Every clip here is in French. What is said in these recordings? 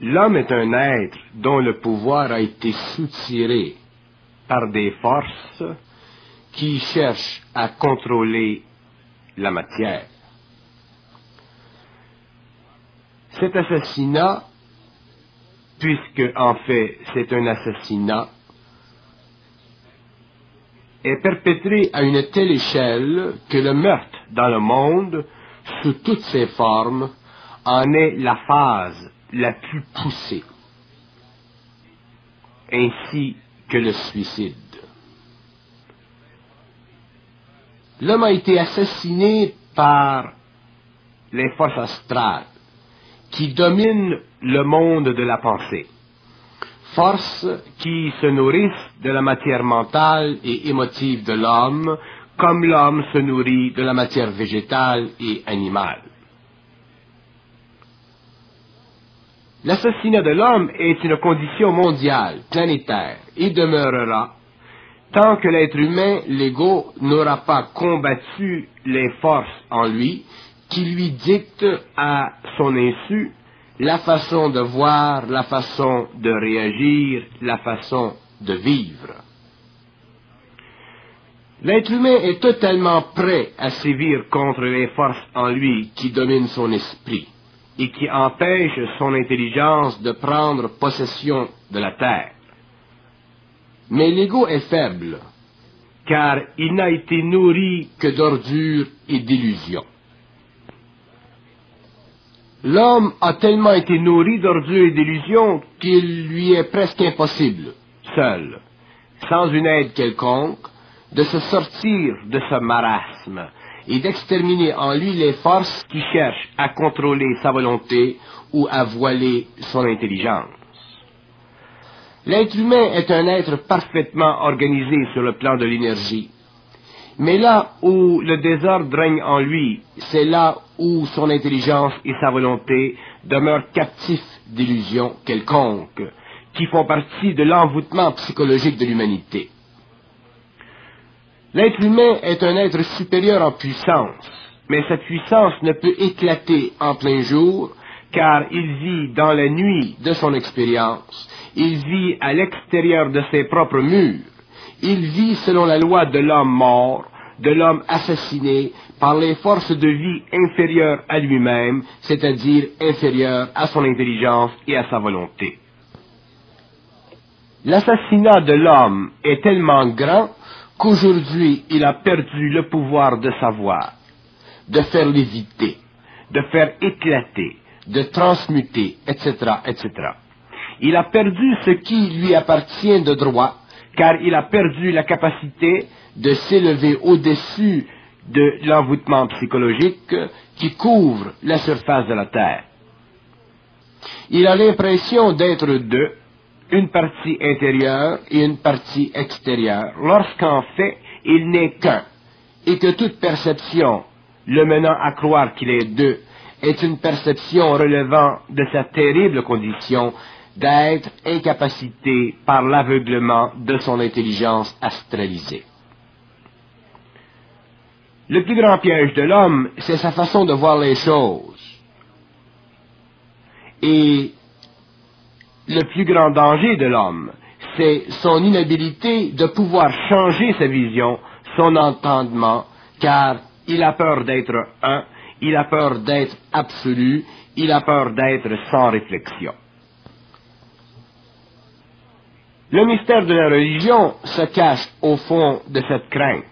L'homme est un être dont le pouvoir a été soutiré par des forces qui cherchent à contrôler la matière. Cet assassinat, puisque en fait c'est un assassinat, est perpétré à une telle échelle que le meurtre dans le monde, sous toutes ses formes, en est la phase la plus poussée, ainsi que le suicide. L'homme a été assassiné par les forces astrales qui dominent le monde de la pensée. Forces qui se nourrissent de la matière mentale et émotive de l'homme, comme l'homme se nourrit de la matière végétale et animale. L'assassinat de l'homme est une condition mondiale, planétaire, et demeurera tant que l'être humain, l'ego, n'aura pas combattu les forces en lui qui lui dictent à son insu la façon de voir, la façon de réagir, la façon de vivre. L'être humain est totalement prêt à sévir contre les forces en lui qui dominent son esprit et qui empêche son intelligence de prendre possession de la terre. Mais l'ego est faible, car il n'a été nourri que d'ordures et d'illusions. L'homme a tellement été nourri d'ordures et d'illusions qu'il lui est presque impossible, seul, sans une aide quelconque, de se sortir de ce marasme et d'exterminer en lui les forces qui cherchent à contrôler sa volonté ou à voiler son intelligence. L'être humain est un être parfaitement organisé sur le plan de l'énergie. Mais là où le désordre règne en lui, c'est là où son intelligence et sa volonté demeurent captifs d'illusions quelconques, qui font partie de l'envoûtement psychologique de l'humanité. L'être humain est un être supérieur en puissance, mais cette puissance ne peut éclater en plein jour, car il vit dans la nuit de son expérience, il vit à l'extérieur de ses propres murs, il vit selon la loi de l'homme mort, de l'homme assassiné par les forces de vie inférieures à lui-même, c'est-à-dire inférieures à son intelligence et à sa volonté. L'assassinat de l'homme est tellement grand qu'aujourd'hui il a perdu le pouvoir de savoir, de faire léviter, de faire éclater, de transmuter, etc., etc. Il a perdu ce qui lui appartient de droit, car il a perdu la capacité de s'élever au-dessus de l'envoûtement psychologique qui couvre la surface de la Terre. Il a l'impression d'être deux, une partie intérieure et une partie extérieure, lorsqu'en fait il n'est qu'un, et que toute perception le menant à croire qu'il est deux est une perception relevant de sa terrible condition d'être incapacité par l'aveuglement de son intelligence astralisée. Le plus grand piège de l'homme, c'est sa façon de voir les choses. Et le plus grand danger de l'homme, c'est son inhabilité de pouvoir changer sa vision, son entendement, car il a peur d'être un, il a peur d'être absolu, il a peur d'être sans réflexion. Le mystère de la religion se cache au fond de cette crainte,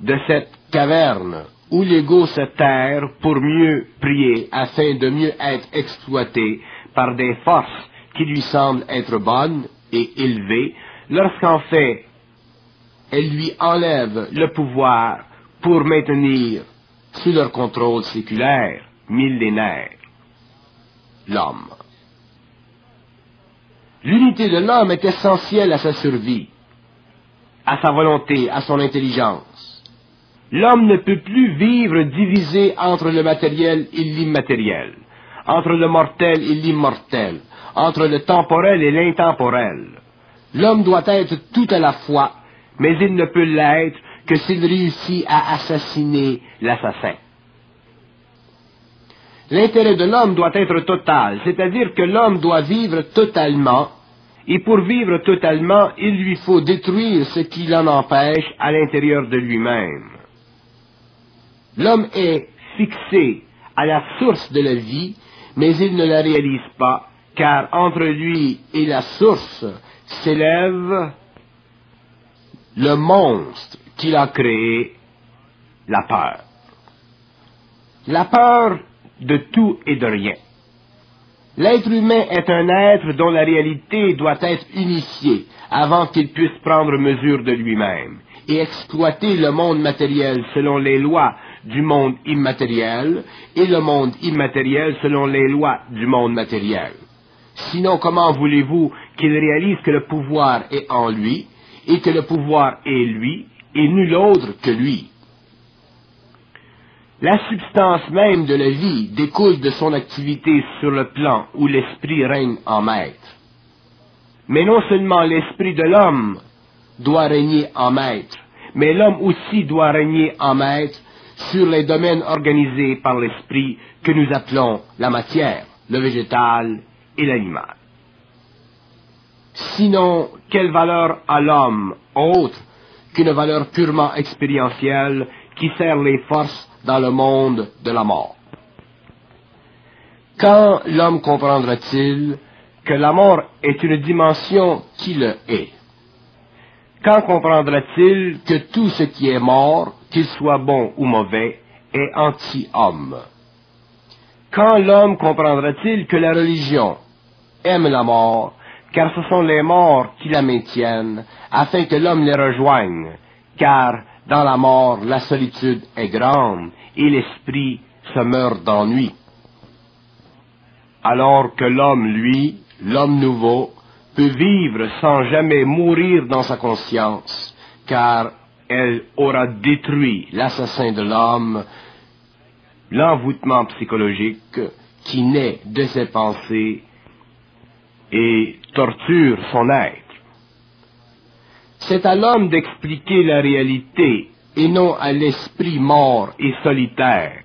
de cette caverne où l'ego se terre pour mieux prier afin de mieux être exploité par des forces qui lui semblent être bonnes et élevées, lorsqu'en fait elles lui enlèvent le pouvoir pour maintenir sous leur contrôle séculaire, millénaire, l'homme. L'unité de l'homme est essentielle à sa survie, à sa volonté, à son intelligence. L'homme ne peut plus vivre divisé entre le matériel et l'immatériel, entre le mortel et l'immortel, entre le temporel et l'intemporel. L'homme doit être tout à la fois, mais il ne peut l'être que s'il réussit à assassiner l'assassin. L'intérêt de l'homme doit être total, c'est-à-dire que l'homme doit vivre totalement, et pour vivre totalement, il lui faut détruire ce qui l'en empêche à l'intérieur de lui-même. L'homme est fixé à la source de la vie, mais il ne la réalise pas, car entre lui et la source s'élève le monstre qu'il a créé, la peur. La peur de tout et de rien. L'être humain est un être dont la réalité doit être unifiée avant qu'il puisse prendre mesure de lui-même et exploiter le monde matériel selon les lois du monde immatériel et le monde immatériel selon les lois du monde matériel. Sinon, comment voulez-vous qu'il réalise que le pouvoir est en lui et que le pouvoir est lui et nul autre que lui? La substance même de la vie découle de son activité sur le plan où l'esprit règne en maître. Mais non seulement l'esprit de l'homme doit régner en maître, mais l'homme aussi doit régner en maître sur les domaines organisés par l'esprit que nous appelons la matière, le végétal et l'animal. Sinon, quelle valeur a l'homme autre qu'une valeur purement expérientielle qui sert les forces dans le monde de la mort? Quand l'homme comprendra-t-il que la mort est une dimension qui le est? Quand comprendra-t-il que tout ce qui est mort, qu'il soit bon ou mauvais, est anti-homme? Quand l'homme comprendra-t-il que la religion aime la mort car ce sont les morts qui la maintiennent, afin que l'homme les rejoigne, car dans la mort la solitude est grande et l'esprit se meurt d'ennui. Alors que l'homme, lui, l'homme nouveau, peut vivre sans jamais mourir dans sa conscience, car elle aura détruit l'assassin de l'homme, l'envoûtement psychologique qui naît de ses pensées et torture son être. C'est à l'homme d'expliquer la réalité et non à l'esprit mort et solitaire.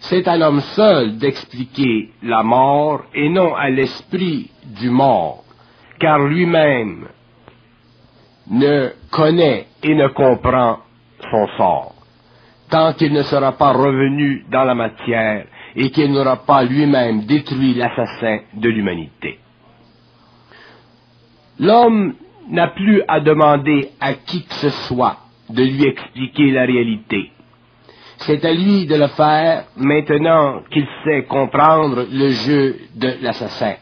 C'est à l'homme seul d'expliquer la mort et non à l'esprit du mort, car lui-même ne connaît et ne comprend son sort, tant qu'il ne sera pas revenu dans la matière et qu'il n'aura pas lui-même détruit l'assassin de l'humanité. L'homme n'a plus à demander à qui que ce soit de lui expliquer la réalité. C'est à lui de le faire maintenant qu'il sait comprendre le jeu de l'assassin,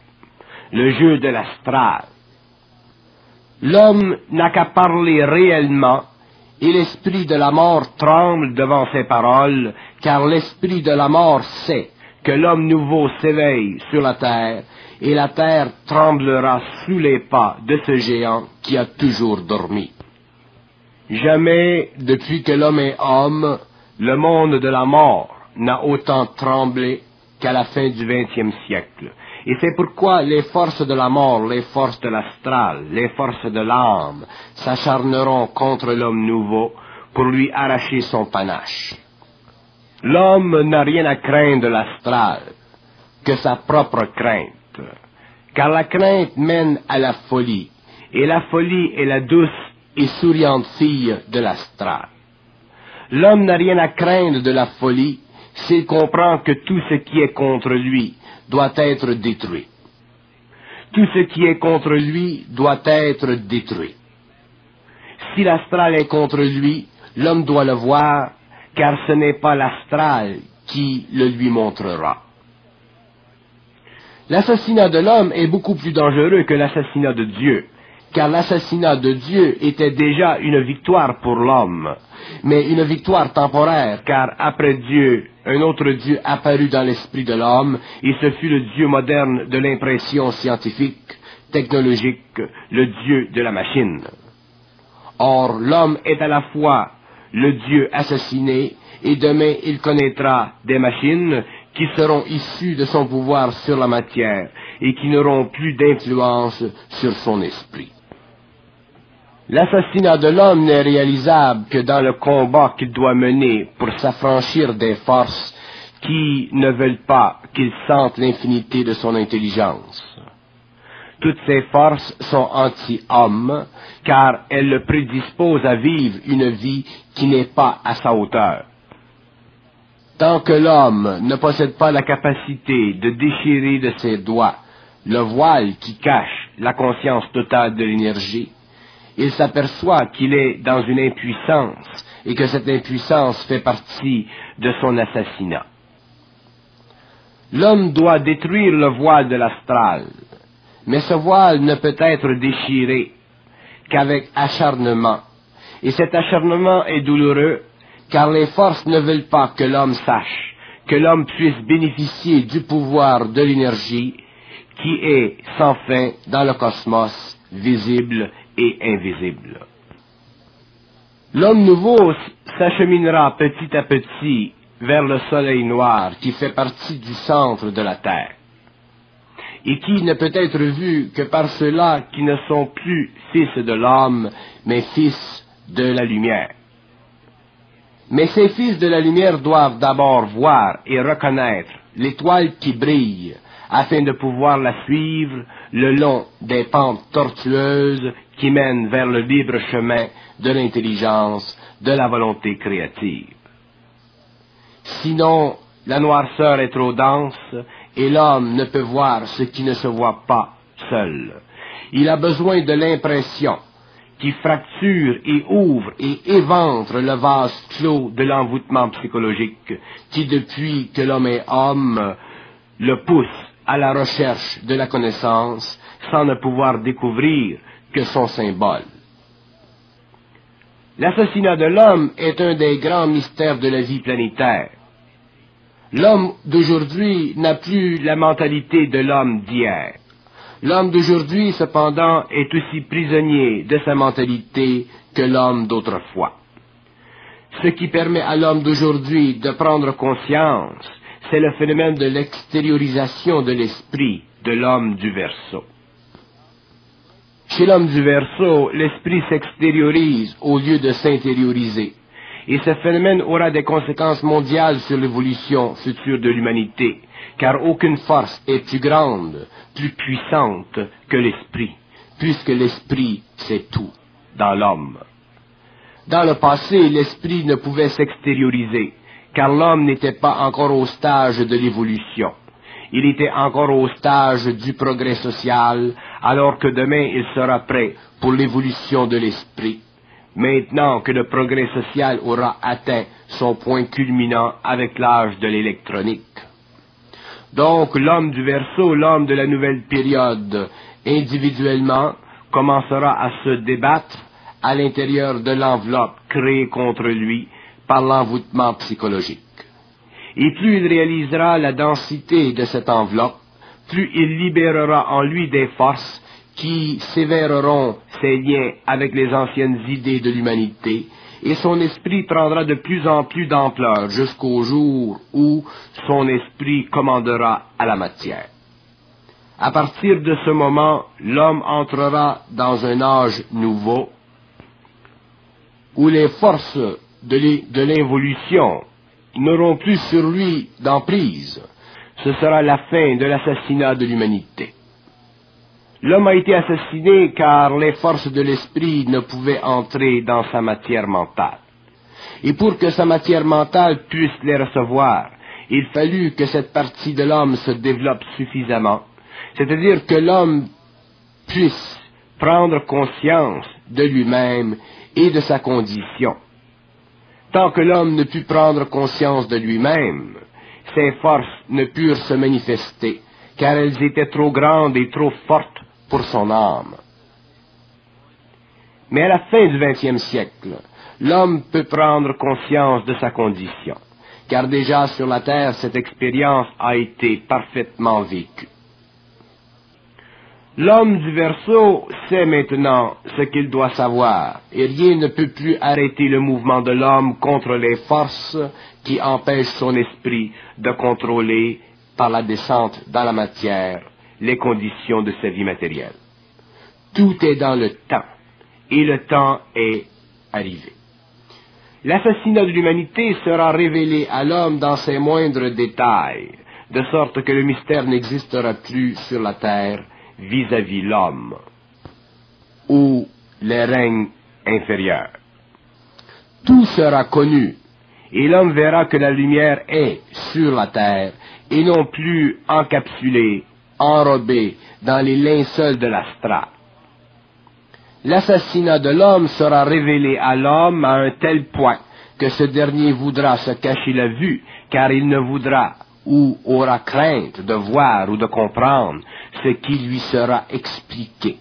le jeu de l'astral. L'homme n'a qu'à parler réellement et l'esprit de la mort tremble devant ses paroles, car l'esprit de la mort sait que l'homme nouveau s'éveille sur la terre et la terre tremblera sous les pas de ce géant qui a toujours dormi. Jamais, depuis que l'homme est homme, le monde de la mort n'a autant tremblé qu'à la fin du vingtième siècle. Et c'est pourquoi les forces de la mort, les forces de l'astral, les forces de l'âme s'acharneront contre l'homme nouveau pour lui arracher son panache. L'homme n'a rien à craindre de l'astral que sa propre crainte car la crainte mène à la folie, et la folie est la douce et souriante fille de l'astral. L'homme n'a rien à craindre de la folie s'il comprend que tout ce qui est contre lui doit être détruit. Tout ce qui est contre lui doit être détruit. Si l'astral est contre lui, l'homme doit le voir, car ce n'est pas l'astral qui le lui montrera. L'assassinat de l'homme est beaucoup plus dangereux que l'assassinat de Dieu, car l'assassinat de Dieu était déjà une victoire pour l'homme, mais une victoire temporaire, car après Dieu, un autre Dieu apparut dans l'esprit de l'homme, et ce fut le Dieu moderne de l'impression scientifique, technologique, le Dieu de la machine. Or, l'homme est à la fois le Dieu assassiné, et demain il connaîtra des machines qui seront issus de son pouvoir sur la matière et qui n'auront plus d'influence sur son esprit. L'assassinat de l'homme n'est réalisable que dans le combat qu'il doit mener pour s'affranchir des forces qui ne veulent pas qu'il sente l'infinité de son intelligence. Toutes ces forces sont anti-hommes, car elles le prédisposent à vivre une vie qui n'est pas à sa hauteur. Tant que l'homme ne possède pas la capacité de déchirer de ses doigts le voile qui cache la conscience totale de l'énergie, il s'aperçoit qu'il est dans une impuissance et que cette impuissance fait partie de son assassinat. L'homme doit détruire le voile de l'astral, mais ce voile ne peut être déchiré qu'avec acharnement. Et cet acharnement est douloureux, car les forces ne veulent pas que l'homme sache, que l'homme puisse bénéficier du pouvoir de l'énergie qui est sans fin dans le cosmos, visible et invisible. L'homme nouveau s'acheminera petit à petit vers le soleil noir qui fait partie du centre de la Terre et qui ne peut être vu que par ceux-là qui ne sont plus fils de l'homme, mais fils de la lumière. Mais ces fils de la lumière doivent d'abord voir et reconnaître l'étoile qui brille, afin de pouvoir la suivre le long des pentes tortueuses qui mènent vers le libre chemin de l'intelligence, de la volonté créative. Sinon, la noirceur est trop dense et l'homme ne peut voir ce qui ne se voit pas seul. Il a besoin de l'impression qui fracture et ouvre et éventre le vase clos de l'envoûtement psychologique qui, depuis que l'homme est homme, le pousse à la recherche de la connaissance sans ne pouvoir découvrir que son symbole. L'assassinat de l'homme est un des grands mystères de la vie planétaire. L'homme d'aujourd'hui n'a plus la mentalité de l'homme d'hier. L'homme d'aujourd'hui, cependant, est aussi prisonnier de sa mentalité que l'homme d'autrefois. Ce qui permet à l'homme d'aujourd'hui de prendre conscience, c'est le phénomène de l'extériorisation de l'esprit de l'homme du Verseau. Chez l'homme du Verseau, l'esprit s'extériorise au lieu de s'intérioriser. Et ce phénomène aura des conséquences mondiales sur l'évolution future de l'humanité, car aucune force est plus grande, plus puissante que l'esprit, puisque l'esprit, c'est tout dans l'homme. Dans le passé, l'esprit ne pouvait s'extérioriser, car l'homme n'était pas encore au stage de l'évolution. Il était encore au stage du progrès social, alors que demain il sera prêt pour l'évolution de l'esprit maintenant que le progrès social aura atteint son point culminant avec l'âge de l'électronique. Donc l'homme du verso, l'homme de la nouvelle période, individuellement, commencera à se débattre à l'intérieur de l'enveloppe créée contre lui par l'envoûtement psychologique. Et plus il réalisera la densité de cette enveloppe, plus il libérera en lui des forces qui sévèreront ses liens avec les anciennes idées de l'humanité, et son esprit prendra de plus en plus d'ampleur jusqu'au jour où son esprit commandera à la matière. À partir de ce moment, l'homme entrera dans un âge nouveau où les forces de l'involution n'auront plus sur lui d'emprise. Ce sera la fin de l'assassinat de l'humanité. L'homme a été assassiné car les forces de l'esprit ne pouvaient entrer dans sa matière mentale. Et pour que sa matière mentale puisse les recevoir, il fallut que cette partie de l'homme se développe suffisamment, c'est-à-dire que l'homme puisse prendre conscience de lui-même et de sa condition. Tant que l'homme ne put prendre conscience de lui-même, ses forces ne purent se manifester, car elles étaient trop grandes et trop fortes pour son âme. Mais à la fin du XXe siècle, l'homme peut prendre conscience de sa condition, car déjà sur la Terre, cette expérience a été parfaitement vécue. L'homme du Verseau sait maintenant ce qu'il doit savoir, et rien ne peut plus arrêter le mouvement de l'homme contre les forces qui empêchent son esprit de contrôler par la descente dans la matière les conditions de sa vie matérielle. Tout est dans le temps, et le temps est arrivé. L'assassinat de l'humanité sera révélé à l'homme dans ses moindres détails, de sorte que le mystère n'existera plus sur la terre vis-à-vis l'homme ou les règnes inférieurs. Tout sera connu, et l'homme verra que la lumière est sur la terre, et non plus encapsulée, enrobée dans les linceuls de l'astra. L'assassinat de l'homme sera révélé à l'homme à un tel point que ce dernier voudra se cacher la vue, car il ne voudra ou aura crainte de voir ou de comprendre ce qui lui sera expliqué.